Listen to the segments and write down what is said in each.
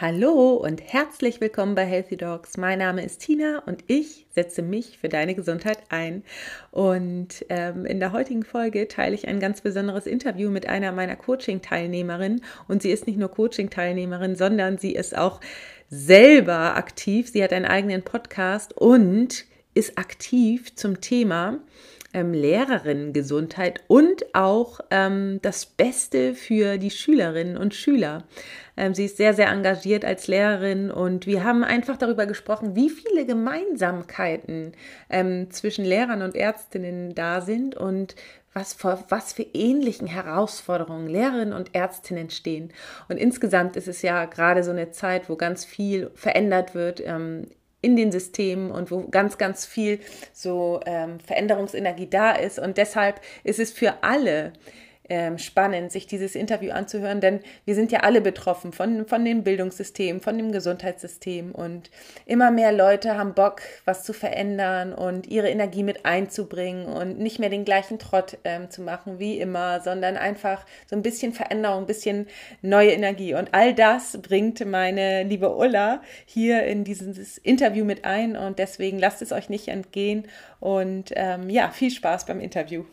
Hallo und herzlich willkommen bei Healthy Dogs. Mein Name ist Tina und ich setze mich für deine Gesundheit ein. Und ähm, in der heutigen Folge teile ich ein ganz besonderes Interview mit einer meiner Coaching-Teilnehmerinnen. Und sie ist nicht nur Coaching-Teilnehmerin, sondern sie ist auch selber aktiv. Sie hat einen eigenen Podcast und ist aktiv zum Thema ähm, Lehrerinnengesundheit und auch ähm, das Beste für die Schülerinnen und Schüler. Ähm, sie ist sehr, sehr engagiert als Lehrerin und wir haben einfach darüber gesprochen, wie viele Gemeinsamkeiten ähm, zwischen Lehrern und Ärztinnen da sind und was vor was für ähnlichen Herausforderungen Lehrerinnen und Ärztinnen stehen. Und insgesamt ist es ja gerade so eine Zeit, wo ganz viel verändert wird ähm, in den Systemen und wo ganz, ganz viel so ähm, Veränderungsenergie da ist. Und deshalb ist es für alle ähm, spannend, sich dieses Interview anzuhören, denn wir sind ja alle betroffen von, von dem Bildungssystem, von dem Gesundheitssystem und immer mehr Leute haben Bock, was zu verändern und ihre Energie mit einzubringen und nicht mehr den gleichen Trott ähm, zu machen wie immer, sondern einfach so ein bisschen Veränderung, ein bisschen neue Energie. Und all das bringt meine liebe Ulla hier in dieses Interview mit ein und deswegen lasst es euch nicht entgehen und ähm, ja, viel Spaß beim Interview.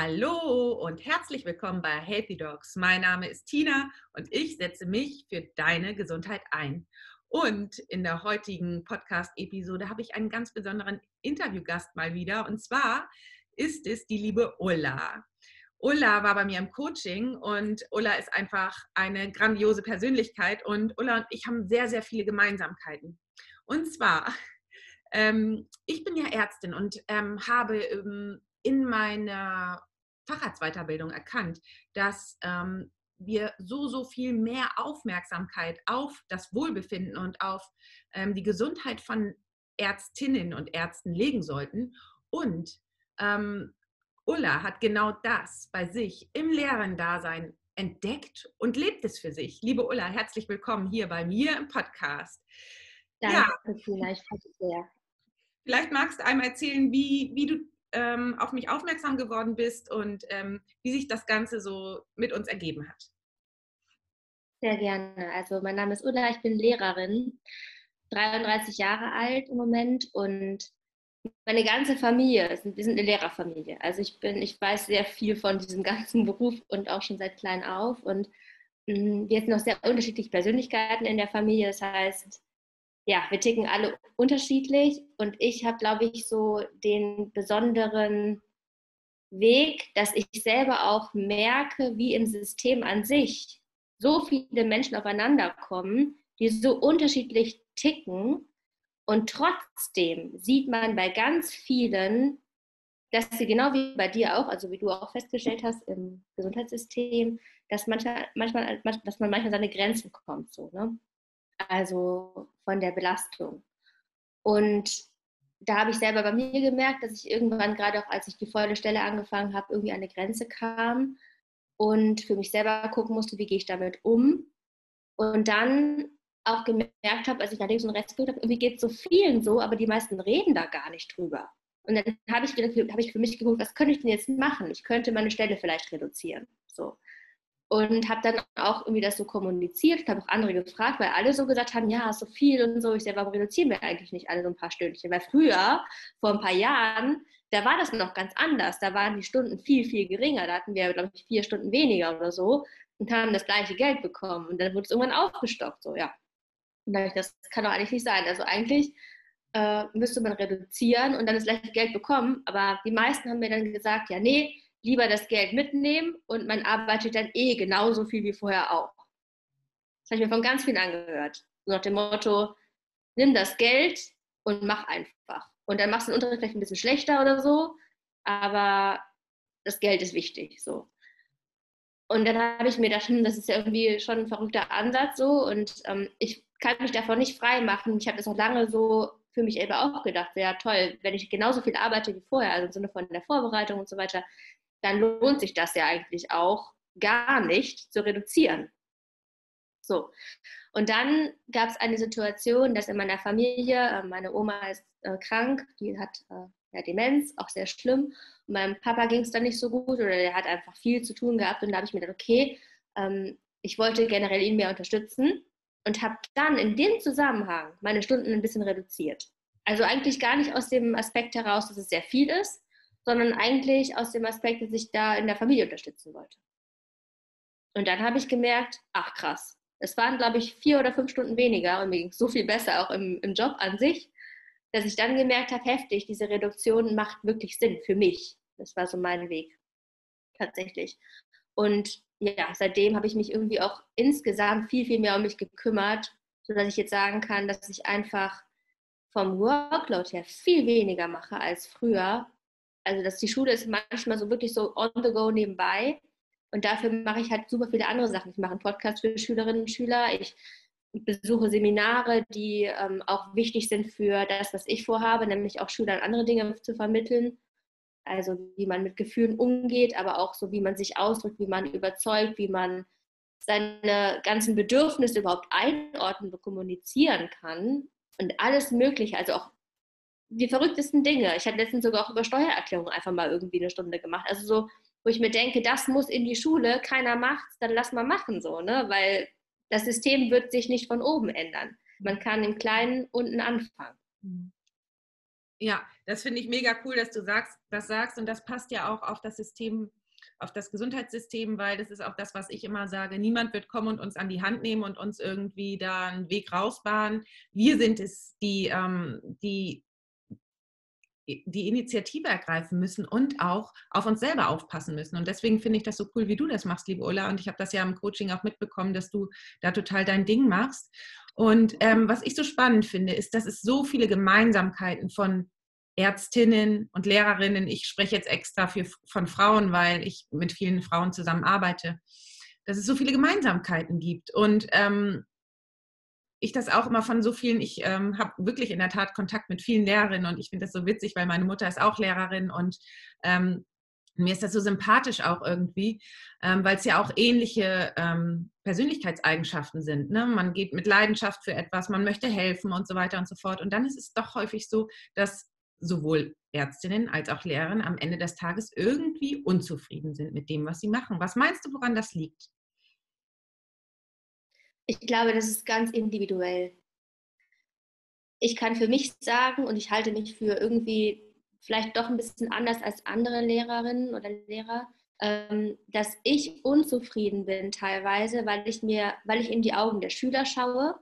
Hallo und herzlich willkommen bei Healthy Dogs. Mein Name ist Tina und ich setze mich für deine Gesundheit ein. Und in der heutigen Podcast-Episode habe ich einen ganz besonderen Interviewgast mal wieder. Und zwar ist es die liebe Ulla. Ulla war bei mir im Coaching und Ulla ist einfach eine grandiose Persönlichkeit und Ulla und ich haben sehr, sehr viele Gemeinsamkeiten. Und zwar, ähm, ich bin ja Ärztin und ähm, habe ähm, in meiner Facharztweiterbildung erkannt, dass ähm, wir so, so viel mehr Aufmerksamkeit auf das Wohlbefinden und auf ähm, die Gesundheit von Ärztinnen und Ärzten legen sollten. Und ähm, Ulla hat genau das bei sich im Lehrerdasein entdeckt und lebt es für sich. Liebe Ulla, herzlich willkommen hier bei mir im Podcast. Danke, ja. vielleicht sehr. Vielleicht magst du einmal erzählen, wie, wie du ähm, auf mich aufmerksam geworden bist und ähm, wie sich das Ganze so mit uns ergeben hat. Sehr gerne. Also mein Name ist Ulla, ich bin Lehrerin, 33 Jahre alt im Moment und meine ganze Familie, wir sind eine Lehrerfamilie. Also ich bin, ich weiß sehr viel von diesem ganzen Beruf und auch schon seit klein auf und mm, wir sind noch sehr unterschiedliche Persönlichkeiten in der Familie. Das heißt, ja, wir ticken alle unterschiedlich und ich habe, glaube ich, so den besonderen Weg, dass ich selber auch merke, wie im System an sich so viele Menschen aufeinander kommen, die so unterschiedlich ticken und trotzdem sieht man bei ganz vielen, dass sie genau wie bei dir auch, also wie du auch festgestellt hast im Gesundheitssystem, dass manchmal, manchmal, dass man manchmal seine Grenzen kommt. So, ne? Also von der Belastung. Und da habe ich selber bei mir gemerkt, dass ich irgendwann, gerade auch als ich die volle Stelle angefangen habe, irgendwie an eine Grenze kam und für mich selber gucken musste, wie gehe ich damit um. Und dann auch gemerkt habe, als ich nach links und rechts geguckt habe, irgendwie geht es so vielen so, aber die meisten reden da gar nicht drüber. Und dann habe ich, hab ich für mich geguckt, was könnte ich denn jetzt machen? Ich könnte meine Stelle vielleicht reduzieren. So und habe dann auch irgendwie das so kommuniziert und habe auch andere gefragt, weil alle so gesagt haben, ja, so viel und so. Ich sage, warum reduzieren wir eigentlich nicht alle so ein paar Stündchen? Weil früher, vor ein paar Jahren, da war das noch ganz anders. Da waren die Stunden viel, viel geringer. Da hatten wir, glaube ich, vier Stunden weniger oder so und haben das gleiche Geld bekommen. Und dann wurde es irgendwann aufgestockt, so, ja. Und dann ich, das kann doch eigentlich nicht sein. Also eigentlich äh, müsste man reduzieren und dann das gleiche Geld bekommen. Aber die meisten haben mir dann gesagt, ja, nee, lieber das Geld mitnehmen und man arbeitet dann eh genauso viel wie vorher auch. Das habe ich mir von ganz vielen angehört. So nach dem Motto, nimm das Geld und mach einfach. Und dann machst du den Unterricht vielleicht ein bisschen schlechter oder so, aber das Geld ist wichtig. So. Und dann habe ich mir gedacht, hm, das ist ja irgendwie schon ein verrückter Ansatz so und ähm, ich kann mich davon nicht frei machen. Ich habe das auch lange so für mich selber auch gedacht, ja toll, wenn ich genauso viel arbeite wie vorher, also im Sinne von der Vorbereitung und so weiter, dann lohnt sich das ja eigentlich auch gar nicht zu reduzieren. So. Und dann gab es eine Situation, dass in meiner Familie, äh, meine Oma ist äh, krank, die hat äh, ja, Demenz, auch sehr schlimm. Und meinem Papa ging es dann nicht so gut oder der hat einfach viel zu tun gehabt. Und da habe ich mir gedacht, okay, ähm, ich wollte generell ihn mehr unterstützen und habe dann in dem Zusammenhang meine Stunden ein bisschen reduziert. Also eigentlich gar nicht aus dem Aspekt heraus, dass es sehr viel ist, sondern eigentlich aus dem Aspekt, dass ich da in der Familie unterstützen wollte. Und dann habe ich gemerkt, ach krass, es waren, glaube ich, vier oder fünf Stunden weniger und mir ging es so viel besser auch im, im Job an sich, dass ich dann gemerkt habe, heftig, diese Reduktion macht wirklich Sinn für mich. Das war so mein Weg, tatsächlich. Und ja, seitdem habe ich mich irgendwie auch insgesamt viel, viel mehr um mich gekümmert, sodass ich jetzt sagen kann, dass ich einfach vom Workload her viel weniger mache als früher. Also, dass die Schule ist manchmal so wirklich so on the go nebenbei und dafür mache ich halt super viele andere Sachen. Ich mache einen Podcast für Schülerinnen und Schüler. Ich besuche Seminare, die ähm, auch wichtig sind für das, was ich vorhabe, nämlich auch Schülern andere Dinge zu vermitteln. Also wie man mit Gefühlen umgeht, aber auch so, wie man sich ausdrückt, wie man überzeugt, wie man seine ganzen Bedürfnisse überhaupt einordnen und kommunizieren kann. Und alles Mögliche, also auch die verrücktesten Dinge. Ich hatte letztens sogar auch über Steuererklärung einfach mal irgendwie eine Stunde gemacht. Also so wo ich mir denke, das muss in die Schule, keiner macht dann lass mal machen so, ne? Weil das System wird sich nicht von oben ändern. Man kann im Kleinen unten anfangen. Mhm. Ja, das finde ich mega cool, dass du sagst, das sagst und das passt ja auch auf das System, auf das Gesundheitssystem, weil das ist auch das, was ich immer sage. Niemand wird kommen und uns an die Hand nehmen und uns irgendwie da einen Weg rausbahnen. Wir sind es, die, ähm, die die Initiative ergreifen müssen und auch auf uns selber aufpassen müssen. Und deswegen finde ich das so cool, wie du das machst, liebe Ulla. Und ich habe das ja im Coaching auch mitbekommen, dass du da total dein Ding machst. Und ähm, was ich so spannend finde, ist, dass es so viele Gemeinsamkeiten von Ärztinnen und Lehrerinnen, ich spreche jetzt extra für, von Frauen, weil ich mit vielen Frauen zusammenarbeite, dass es so viele Gemeinsamkeiten gibt. Und ähm, ich das auch immer von so vielen, ich ähm, habe wirklich in der Tat Kontakt mit vielen Lehrerinnen und ich finde das so witzig, weil meine Mutter ist auch Lehrerin und ähm, mir ist das so sympathisch auch irgendwie, ähm, weil es ja auch ähnliche ähm, Persönlichkeitseigenschaften sind. Ne? Man geht mit Leidenschaft für etwas, man möchte helfen und so weiter und so fort. Und dann ist es doch häufig so, dass sowohl Ärztinnen als auch Lehrerinnen am Ende des Tages irgendwie unzufrieden sind mit dem, was sie machen. Was meinst du, woran das liegt? Ich glaube, das ist ganz individuell. Ich kann für mich sagen und ich halte mich für irgendwie vielleicht doch ein bisschen anders als andere Lehrerinnen oder Lehrer, ähm, dass ich unzufrieden bin teilweise, weil ich mir, weil ich in die Augen der Schüler schaue,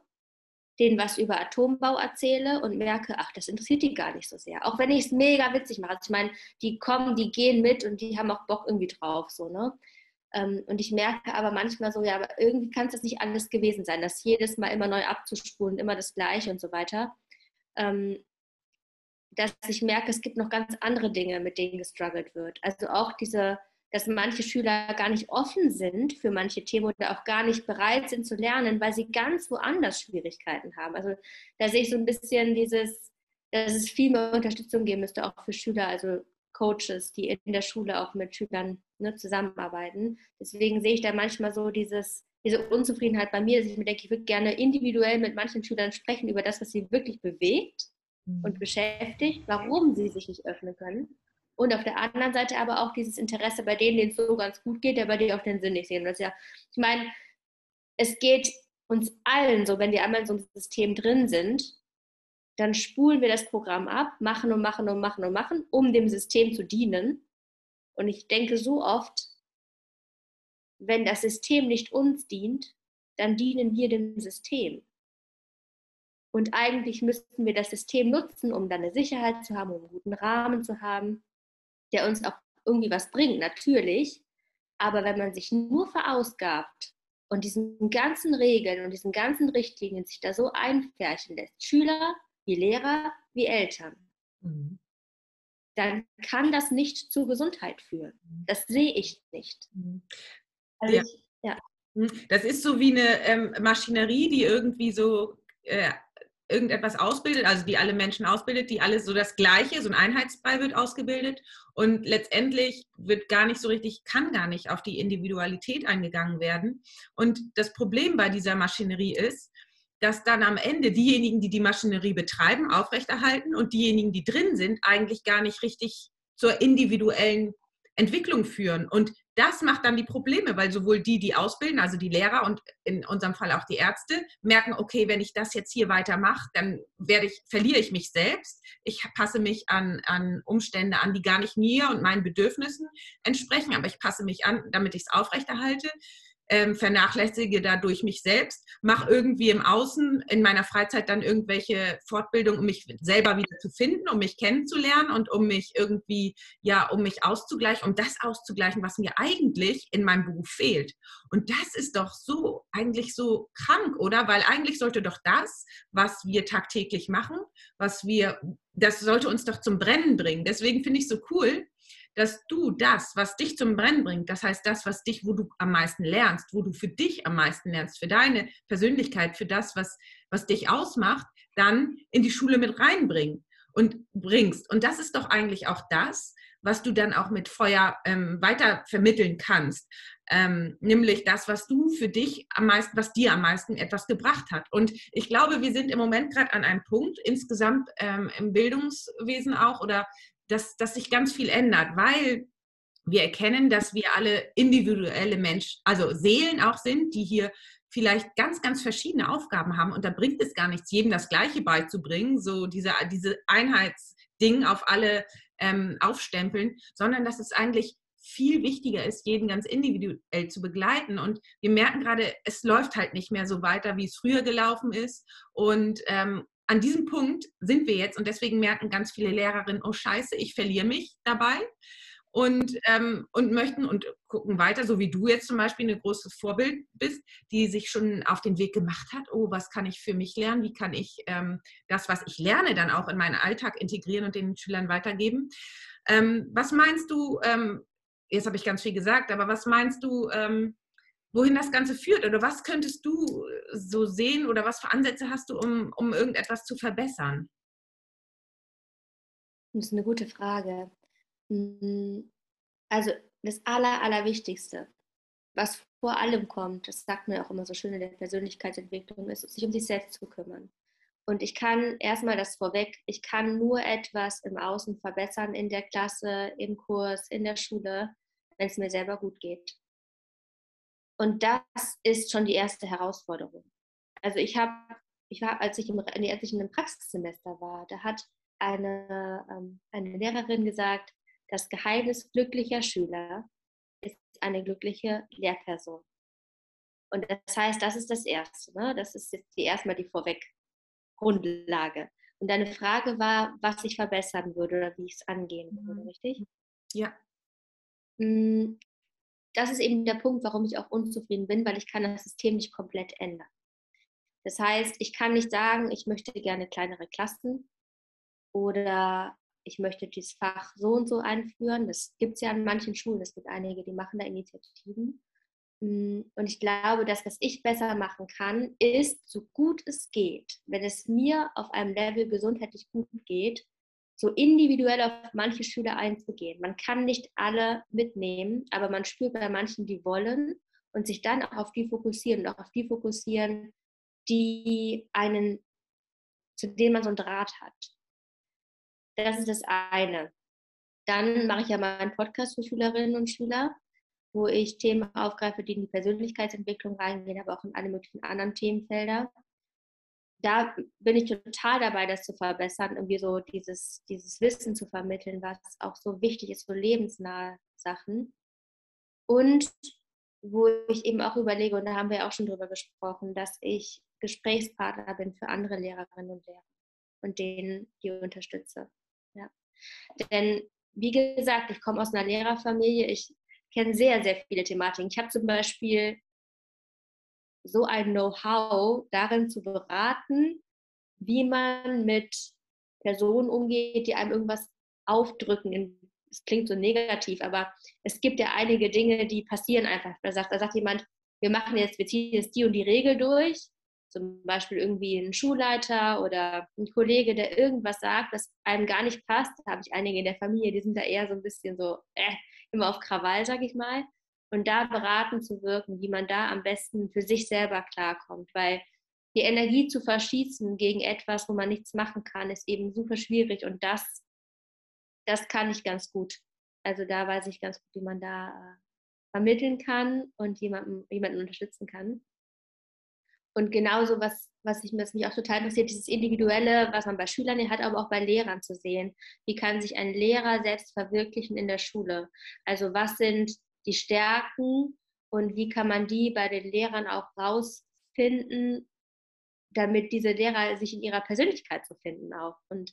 denen was über Atombau erzähle und merke, ach, das interessiert die gar nicht so sehr. Auch wenn ich es mega witzig mache. Also ich meine, die kommen, die gehen mit und die haben auch Bock irgendwie drauf, so, ne? Ähm, und ich merke aber manchmal so, ja, aber irgendwie kann es das nicht alles gewesen sein, das jedes Mal immer neu abzuspulen, immer das Gleiche und so weiter. Ähm, dass ich merke, es gibt noch ganz andere Dinge, mit denen gestruggelt wird. Also auch diese, dass manche Schüler gar nicht offen sind für manche Themen oder auch gar nicht bereit sind zu lernen, weil sie ganz woanders Schwierigkeiten haben. Also da sehe ich so ein bisschen dieses, dass es viel mehr Unterstützung geben müsste, auch für Schüler, also Coaches, die in der Schule auch mit Schülern ne, zusammenarbeiten. Deswegen sehe ich da manchmal so dieses, diese Unzufriedenheit bei mir, dass ich mir denke, ich würde gerne individuell mit manchen Schülern sprechen über das, was sie wirklich bewegt mhm. und beschäftigt, warum sie sich nicht öffnen können. Und auf der anderen Seite aber auch dieses Interesse bei denen, denen es so ganz gut geht, der bei dir auch den Sinn nicht sehen. Das ja, ich meine, es geht uns allen so, wenn wir einmal in so einem System drin sind, dann spulen wir das Programm ab, machen und machen und machen und machen, um dem System zu dienen. Und ich denke so oft, wenn das System nicht uns dient, dann dienen wir dem System. Und eigentlich müssten wir das System nutzen, um dann eine Sicherheit zu haben, um einen guten Rahmen zu haben, der uns auch irgendwie was bringt, natürlich. Aber wenn man sich nur verausgabt und diesen ganzen Regeln und diesen ganzen Richtlinien sich da so einfärchen lässt, Schüler wie Lehrer wie Eltern, mhm. dann kann das nicht zur Gesundheit führen. Mhm. Das sehe ich nicht. Mhm. Also ja. Ich, ja. Mhm. Das ist so wie eine ähm, Maschinerie, die irgendwie so äh, irgendetwas ausbildet, also die alle Menschen ausbildet, die alles so das Gleiche, so ein Einheitsbrei wird ausgebildet und letztendlich wird gar nicht so richtig, kann gar nicht auf die Individualität eingegangen werden. Und das Problem bei dieser Maschinerie ist, dass dann am Ende diejenigen, die die Maschinerie betreiben, aufrechterhalten und diejenigen, die drin sind, eigentlich gar nicht richtig zur individuellen Entwicklung führen. Und das macht dann die Probleme, weil sowohl die, die ausbilden, also die Lehrer und in unserem Fall auch die Ärzte, merken, okay, wenn ich das jetzt hier weitermache, dann werde ich, verliere ich mich selbst. Ich passe mich an, an Umstände an, die gar nicht mir und meinen Bedürfnissen entsprechen, aber ich passe mich an, damit ich es aufrechterhalte ähm, vernachlässige dadurch mich selbst, mache irgendwie im Außen in meiner Freizeit dann irgendwelche Fortbildungen, um mich selber wieder zu finden, um mich kennenzulernen und um mich irgendwie, ja, um mich auszugleichen, um das auszugleichen, was mir eigentlich in meinem Beruf fehlt. Und das ist doch so, eigentlich so krank, oder? Weil eigentlich sollte doch das, was wir tagtäglich machen, was wir, das sollte uns doch zum Brennen bringen. Deswegen finde ich so cool, dass du das, was dich zum Brennen bringt, das heißt das, was dich, wo du am meisten lernst, wo du für dich am meisten lernst, für deine Persönlichkeit, für das, was, was dich ausmacht, dann in die Schule mit reinbringen und bringst. Und das ist doch eigentlich auch das, was du dann auch mit Feuer ähm, weiter vermitteln kannst. Ähm, nämlich das, was du für dich am meisten, was dir am meisten etwas gebracht hat. Und ich glaube, wir sind im Moment gerade an einem Punkt, insgesamt ähm, im Bildungswesen auch oder dass, dass sich ganz viel ändert, weil wir erkennen, dass wir alle individuelle Menschen, also Seelen auch sind, die hier vielleicht ganz, ganz verschiedene Aufgaben haben. Und da bringt es gar nichts, jedem das Gleiche beizubringen, so diese, diese Einheitsding auf alle ähm, aufstempeln, sondern dass es eigentlich viel wichtiger ist, jeden ganz individuell zu begleiten. Und wir merken gerade, es läuft halt nicht mehr so weiter, wie es früher gelaufen ist. Und ähm, an diesem Punkt sind wir jetzt und deswegen merken ganz viele Lehrerinnen, oh scheiße, ich verliere mich dabei und, ähm, und möchten und gucken weiter, so wie du jetzt zum Beispiel ein großes Vorbild bist, die sich schon auf den Weg gemacht hat, oh, was kann ich für mich lernen, wie kann ich ähm, das, was ich lerne, dann auch in meinen Alltag integrieren und den Schülern weitergeben. Ähm, was meinst du, ähm, jetzt habe ich ganz viel gesagt, aber was meinst du, ähm, wohin das Ganze führt oder was könntest du äh, so sehen oder was für Ansätze hast du, um, um irgendetwas zu verbessern? Das ist eine gute Frage. Hm, also das Aller, Allerwichtigste, was vor allem kommt, das sagt mir auch immer so schön in der Persönlichkeitsentwicklung, ist, sich um sich selbst zu kümmern. Und ich kann erstmal das vorweg, ich kann nur etwas im Außen verbessern in der Klasse, im Kurs, in der Schule, wenn es mir selber gut geht. Und das ist schon die erste Herausforderung. Also ich habe, ich war, als ich, im, als ich in einem Praxissemester war, da hat eine, ähm, eine Lehrerin gesagt, das Geheimnis glücklicher Schüler ist eine glückliche Lehrperson. Und das heißt, das ist das Erste. Ne? Das ist jetzt die erstmal die Vorweg Grundlage. Und deine Frage war, was ich verbessern würde oder wie ich es angehen würde, mhm. richtig? Ja. Hm, das ist eben der Punkt, warum ich auch unzufrieden bin, weil ich kann das System nicht komplett ändern. Das heißt, ich kann nicht sagen, ich möchte gerne kleinere Klassen oder ich möchte dieses Fach so und so einführen. Das gibt es ja an manchen Schulen. Es gibt einige, die machen da Initiativen. Mm, und ich glaube, das, was ich besser machen kann, ist, so gut es geht, wenn es mir auf einem Level gesundheitlich gut geht, so individuell auf manche Schüler einzugehen. Man kann nicht alle mitnehmen, aber man spürt bei manchen, die wollen und sich dann auch auf die fokussieren und auch auf die fokussieren, die einen, zu denen man so einen Draht hat. Das ist das eine. Dann mache ich ja mal einen Podcast für Schülerinnen und Schüler, wo ich Themen aufgreife, die in die Persönlichkeitsentwicklung reingehen, aber auch in alle möglichen anderen Themenfelder da bin ich total dabei, das zu verbessern, irgendwie so dieses, dieses Wissen zu vermitteln, was auch so wichtig ist, so lebensnahe Sachen. Und wo ich eben auch überlege, und da haben wir auch schon drüber gesprochen, dass ich Gesprächspartner bin für andere Lehrerinnen und Lehrer und denen die unterstütze. Ja. Denn wie gesagt, ich komme aus einer Lehrerfamilie, ich kenne sehr, sehr viele Thematiken. Ich habe zum Beispiel so ein Know-how darin zu beraten, wie man mit Personen umgeht, die einem irgendwas aufdrücken. Es klingt so negativ, aber es gibt ja einige Dinge, die passieren einfach. Da sagt, da sagt jemand, wir machen jetzt, wir ziehen jetzt die und die Regel durch. Zum Beispiel irgendwie ein Schulleiter oder ein Kollege, der irgendwas sagt, was einem gar nicht passt. Da habe ich einige in der Familie, die sind da eher so ein bisschen so, äh, immer auf Krawall, sag ich mal und da beraten zu wirken, wie man da am besten für sich selber klarkommt, weil die Energie zu verschießen gegen etwas, wo man nichts machen kann, ist eben super schwierig und das, das kann ich ganz gut. Also da weiß ich ganz gut, wie man da äh, vermitteln kann und jemanden, jemanden unterstützen kann. Und genauso, was, was, ich, was mich auch total interessiert, dieses Individuelle, was man bei Schülern hat, aber auch bei Lehrern zu sehen. Wie kann sich ein Lehrer selbst verwirklichen in der Schule? Also was sind die Stärken und wie kann man die bei den Lehrern auch rausfinden, damit diese Lehrer sich in ihrer Persönlichkeit zu finden auch. Und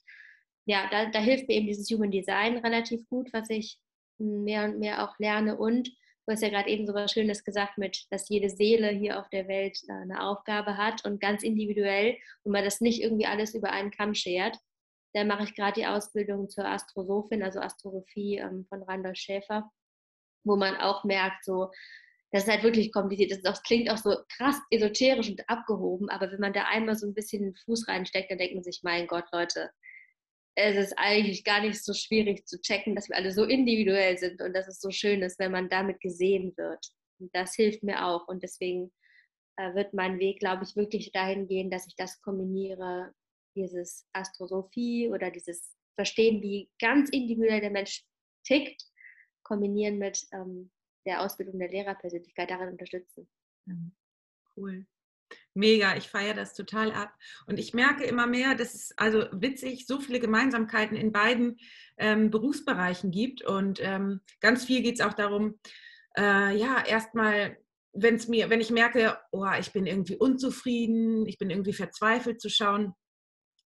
ja, da, da hilft mir eben dieses Human Design relativ gut, was ich mehr und mehr auch lerne und Du hast ja gerade eben so was Schönes gesagt mit, dass jede Seele hier auf der Welt äh, eine Aufgabe hat und ganz individuell und man das nicht irgendwie alles über einen Kamm schert. Da mache ich gerade die Ausbildung zur Astrosophin, also Astrosophie ähm, von Randolph Schäfer, wo man auch merkt, so, das ist halt wirklich kompliziert. Das, das, klingt auch so krass esoterisch und abgehoben, aber wenn man da einmal so ein bisschen den Fuß reinsteckt, dann denkt man sich, mein Gott, Leute, es ist eigentlich gar nicht so schwierig zu checken, dass wir alle so individuell sind und dass es so schön ist, wenn man damit gesehen wird. Und das hilft mir auch. Und deswegen äh, wird mein Weg, glaube ich, wirklich dahin gehen, dass ich das kombiniere, dieses Astrosophie oder dieses Verstehen, wie ganz individuell der Mensch tickt, kombinieren mit ähm, der Ausbildung der Lehrerpersönlichkeit darin unterstützen. Cool. Mega, ich feiere das total ab. Und ich merke immer mehr, dass es also witzig so viele Gemeinsamkeiten in beiden ähm, Berufsbereichen gibt. Und ähm, ganz viel geht es auch darum, äh, ja, erstmal, wenn es mir, wenn ich merke, oh, ich bin irgendwie unzufrieden, ich bin irgendwie verzweifelt zu schauen,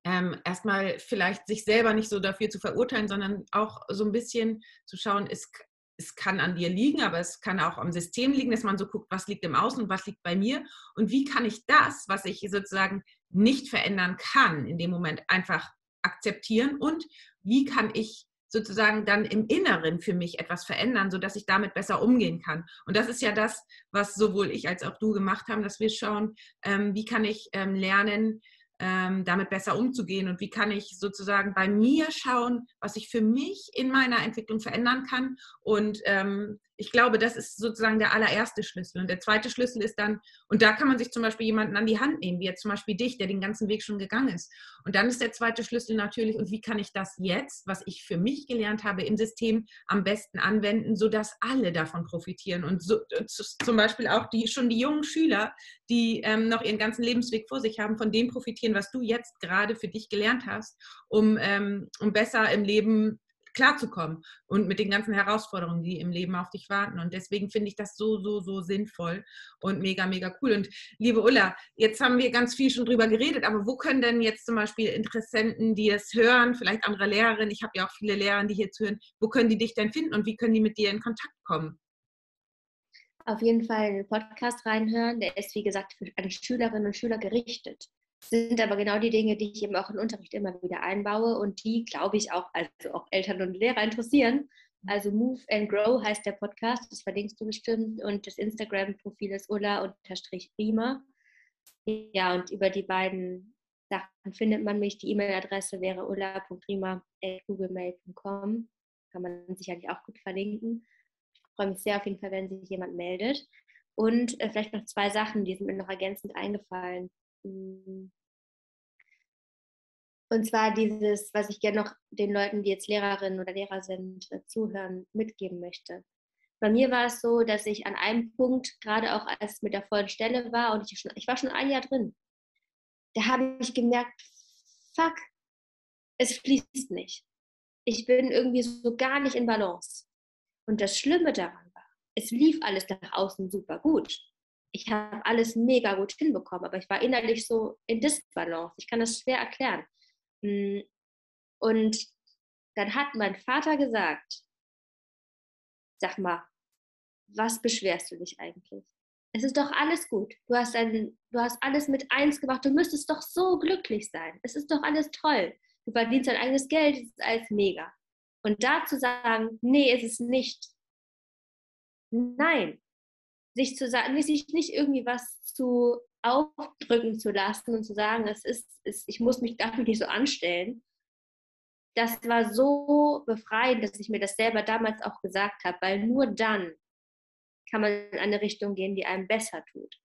ähm, erstmal vielleicht sich selber nicht so dafür zu verurteilen, sondern auch so ein bisschen zu schauen, ist, es kann an dir liegen, aber es kann auch am System liegen, dass man so guckt, was liegt im Außen und was liegt bei mir und wie kann ich das, was ich sozusagen nicht verändern kann, in dem Moment einfach akzeptieren und wie kann ich sozusagen dann im Inneren für mich etwas verändern, sodass ich damit besser umgehen kann. Und das ist ja das, was sowohl ich als auch du gemacht haben, dass wir schauen, ähm, wie kann ich ähm, lernen, ähm, damit besser umzugehen? Und wie kann ich sozusagen bei mir schauen, was ich für mich in meiner Entwicklung verändern kann? Und ähm, ich glaube, das ist sozusagen der allererste Schlüssel. Und der zweite Schlüssel ist dann, und da kann man sich zum Beispiel jemanden an die Hand nehmen, wie jetzt zum Beispiel dich, der den ganzen Weg schon gegangen ist. Und dann ist der zweite Schlüssel natürlich, und wie kann ich das jetzt, was ich für mich gelernt habe im System, am besten anwenden, sodass alle davon profitieren. Und so, zum Beispiel auch die, schon die jungen Schüler, die ähm, noch ihren ganzen Lebensweg vor sich haben, von dem profitieren, was du jetzt gerade für dich gelernt hast, um, ähm, um besser im Leben klarzukommen und mit den ganzen Herausforderungen, die im Leben auf dich warten. Und deswegen finde ich das so, so, so sinnvoll und mega, mega cool. Und liebe Ulla, jetzt haben wir ganz viel schon drüber geredet, aber wo können denn jetzt zum Beispiel Interessenten, die es hören, vielleicht andere Lehrerinnen, ich habe ja auch viele Lehrer, die hier zuhören, wo können die dich denn finden und wie können die mit dir in Kontakt kommen? Auf jeden Fall in den Podcast reinhören. Der ist, wie gesagt, für an Schülerinnen und Schüler gerichtet sind aber genau die Dinge, die ich eben auch im Unterricht immer wieder einbaue und die, glaube ich, auch, also auch Eltern und Lehrer interessieren. Also Move and Grow heißt der Podcast, das verlinkst du bestimmt und das Instagram-Profil ist ulla-prima. Ja, und über die beiden Sachen findet man mich. Die E-Mail-Adresse wäre ulla.prima.googlemail.com. Kann man sicherlich auch gut verlinken. Ich freue mich sehr auf jeden Fall, wenn sich jemand meldet. Und äh, vielleicht noch zwei Sachen, die sind mir noch ergänzend eingefallen. Und zwar dieses, was ich gerne noch den Leuten, die jetzt Lehrerinnen oder Lehrer sind, äh, zuhören, mitgeben möchte. Bei mir war es so, dass ich an einem Punkt, gerade auch als es mit der vollen Stelle war, und ich, schon, ich war schon ein Jahr drin, da habe ich gemerkt, fuck, es fließt nicht. Ich bin irgendwie so gar nicht in Balance. Und das Schlimme daran war, es lief alles nach außen super gut ich habe alles mega gut hinbekommen, aber ich war innerlich so in Disbalance. Ich kann das schwer erklären. Mm, und dann hat mein Vater gesagt, sag mal, was beschwerst du dich eigentlich? Es ist doch alles gut. Du hast, ein, du hast alles mit eins gemacht. Du müsstest doch so glücklich sein. Es ist doch alles toll. Du verdienst dein eigenes Geld. Es ist alles mega. Und da zu sagen, nee, es ist nicht. Nein, sich zu sagen, sich nicht irgendwie was zu aufdrücken zu lassen und zu sagen, es ist, es, ich muss mich dafür nicht so anstellen. Das war so befreiend, dass ich mir das selber damals auch gesagt habe, weil nur dann kann man in eine Richtung gehen, die einem besser tut.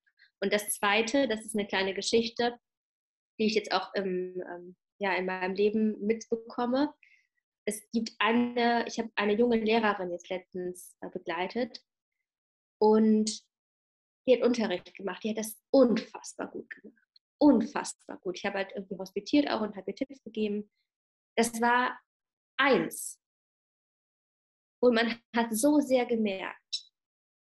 Und das Zweite, das ist eine kleine Geschichte, die ich jetzt auch im, ähm, ja, in meinem Leben mitbekomme. Es gibt eine, ich habe eine junge Lehrerin jetzt letztens äh, begleitet Und die hat Unterricht gemacht. Die hat das unfassbar gut gemacht. Unfassbar gut. Ich habe halt irgendwie hospitiert auch und habe ihr Tipps gegeben. Das war eins. Und man hat so sehr gemerkt,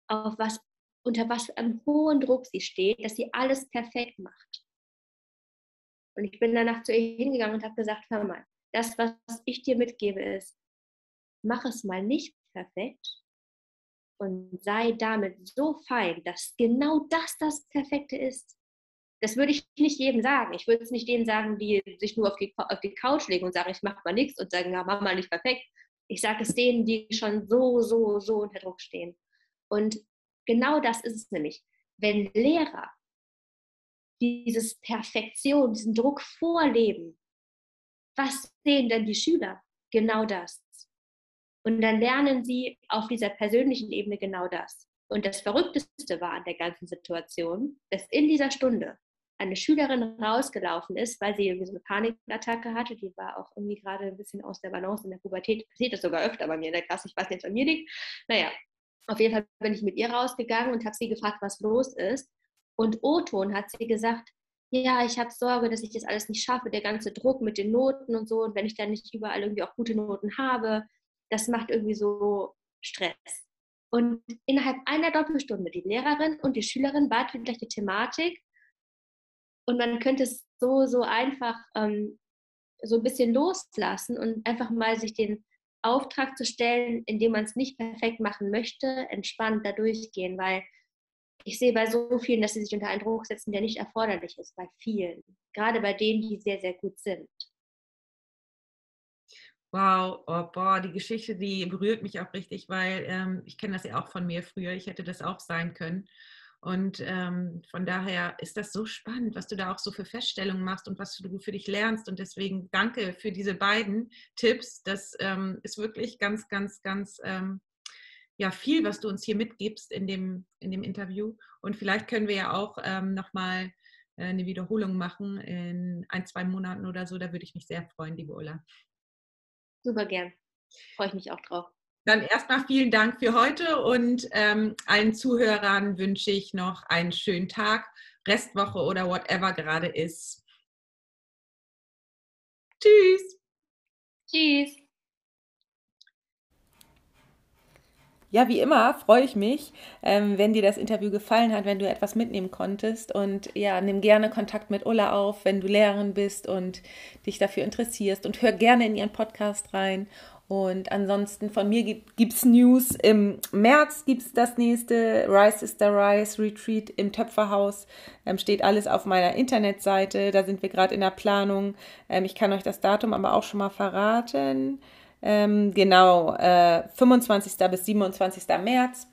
auf was, unter was für einem hohen Druck sie steht, dass sie alles perfekt macht. Und ich bin danach zu ihr hingegangen und habe gesagt, hör mal, das, was ich dir mitgebe, ist, mach es mal nicht perfekt und sei damit so fein, dass genau das das Perfekte ist. Das würde ich nicht jedem sagen. Ich würde es nicht denen sagen, die sich nur auf die, auf die Couch legen und sagen, ich mache mal nichts und sagen, ja, mach mal nicht perfekt. Ich sage es denen, die schon so, so, so unter Druck stehen. Und genau das ist es nämlich. Wenn Lehrer dieses Perfektion, diesen Druck vorleben, was sehen denn die Schüler? Genau das. Und dann lernen sie auf dieser persönlichen Ebene genau das. Und das Verrückteste war an der ganzen Situation, dass in dieser Stunde eine Schülerin rausgelaufen ist, weil sie irgendwie so eine Panikattacke hatte. Die war auch irgendwie gerade ein bisschen aus der Balance in der Pubertät. Passiert das sogar öfter bei mir in der Klasse. Ich weiß nicht, was an mir liegt. Naja, auf jeden Fall bin ich mit ihr rausgegangen und habe sie gefragt, was los ist. Und O-Ton hat sie gesagt, ja, ich habe Sorge, dass ich das alles nicht schaffe, der ganze Druck mit den Noten und so. Und wenn ich dann nicht überall irgendwie auch gute Noten habe, das macht irgendwie so Stress. Und innerhalb einer Doppelstunde, die Lehrerin und die Schülerin bat für die Thematik. Und man könnte es so, so einfach ähm, so ein bisschen loslassen und einfach mal sich den Auftrag zu stellen, indem man es nicht perfekt machen möchte, entspannt da durchgehen, weil ich sehe bei so vielen, dass sie sich unter einen Druck setzen, der nicht erforderlich ist, bei vielen. Gerade bei denen, die sehr, sehr gut sind. Wow, oh, boah, die Geschichte, die berührt mich auch richtig, weil ähm, ich kenne das ja auch von mir früher. Ich hätte das auch sein können. Und ähm, von daher ist das so spannend, was du da auch so für Feststellungen machst und was du für dich lernst. Und deswegen danke für diese beiden Tipps. Das ähm, ist wirklich ganz, ganz, ganz ähm, ja, viel, was du uns hier mitgibst in dem, in dem Interview. Und vielleicht können wir ja auch ähm, nochmal äh, eine Wiederholung machen in ein, zwei Monaten oder so. Da würde ich mich sehr freuen, liebe Ulla. Super gern. Freue ich mich auch drauf. Dann erstmal vielen Dank für heute und ähm, allen Zuhörern wünsche ich noch einen schönen Tag, Restwoche oder whatever gerade ist. Tschüss. Tschüss. Ja, wie immer freue ich mich, ähm, wenn dir das Interview gefallen hat, wenn du etwas mitnehmen konntest. Und ja, nimm gerne Kontakt mit Ulla auf, wenn du Lehrerin bist und dich dafür interessierst. Und hör gerne in ihren Podcast rein. Und ansonsten von mir gibt es News. Im März gibt es das nächste Rice is the Rice Retreat im Töpferhaus. Ähm, steht alles auf meiner Internetseite. Da sind wir gerade in der Planung. Ähm, ich kann euch das Datum aber auch schon mal verraten. Ähm, genau, äh, 25. bis 27. März.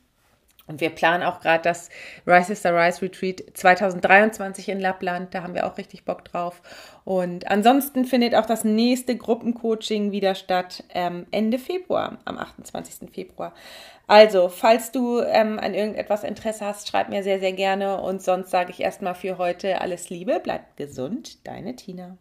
Und wir planen auch gerade das Rise is the Rise Retreat 2023 in Lappland. Da haben wir auch richtig Bock drauf. Und ansonsten findet auch das nächste Gruppencoaching wieder statt ähm, Ende Februar, am 28. Februar. Also, falls du ähm, an irgendetwas Interesse hast, schreib mir sehr, sehr gerne. Und sonst sage ich erstmal für heute alles Liebe, bleib gesund, deine Tina.